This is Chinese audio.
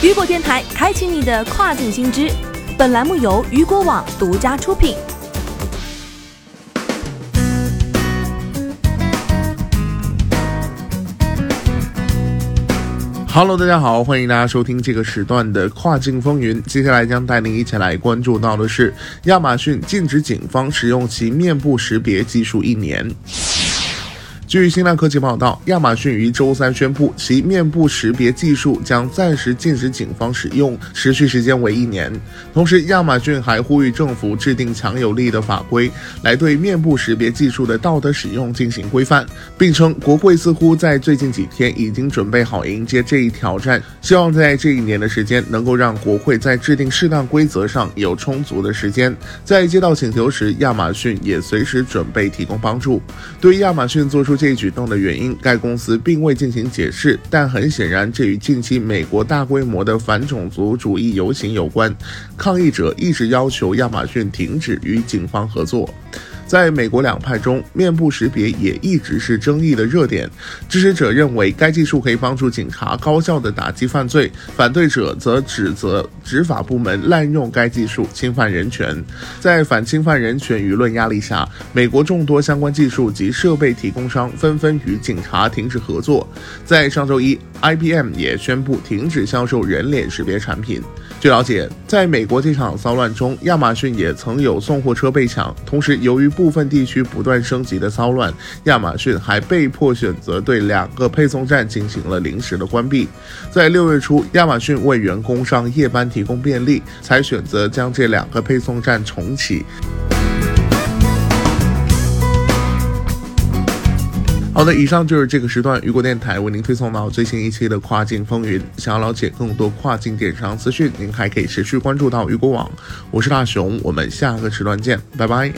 雨果电台开启你的跨境新知，本栏目由雨果网独家出品。Hello，大家好，欢迎大家收听这个时段的跨境风云。接下来将带您一起来关注到的是，亚马逊禁止警方使用其面部识别技术一年。据新浪科技报道，亚马逊于周三宣布，其面部识别技术将暂时禁止警方使用，持续时间为一年。同时，亚马逊还呼吁政府制定强有力的法规，来对面部识别技术的道德使用进行规范，并称国会似乎在最近几天已经准备好迎接这一挑战，希望在这一年的时间能够让国会在制定适当规则上有充足的时间。在接到请求时，亚马逊也随时准备提供帮助。对于亚马逊做出这一举动的原因，该公司并未进行解释。但很显然，这与近期美国大规模的反种族主义游行有关。抗议者一直要求亚马逊停止与警方合作。在美国两派中，面部识别也一直是争议的热点。支持者认为该技术可以帮助警察高效地打击犯罪，反对者则指责执法部门滥用该技术侵犯人权。在反侵犯人权舆论压力下，美国众多相关技术及设备提供商纷纷与警察停止合作。在上周一，IBM 也宣布停止销售人脸识别产品。据了解，在美国这场骚乱中，亚马逊也曾有送货车被抢。同时，由于部分地区不断升级的骚乱，亚马逊还被迫选择对两个配送站进行了临时的关闭。在六月初，亚马逊为员工上夜班提供便利，才选择将这两个配送站重启。好的，以上就是这个时段雨果电台为您推送到最新一期的跨境风云。想要了解更多跨境电商资讯，您还可以持续关注到雨果网。我是大熊，我们下个时段见，拜拜。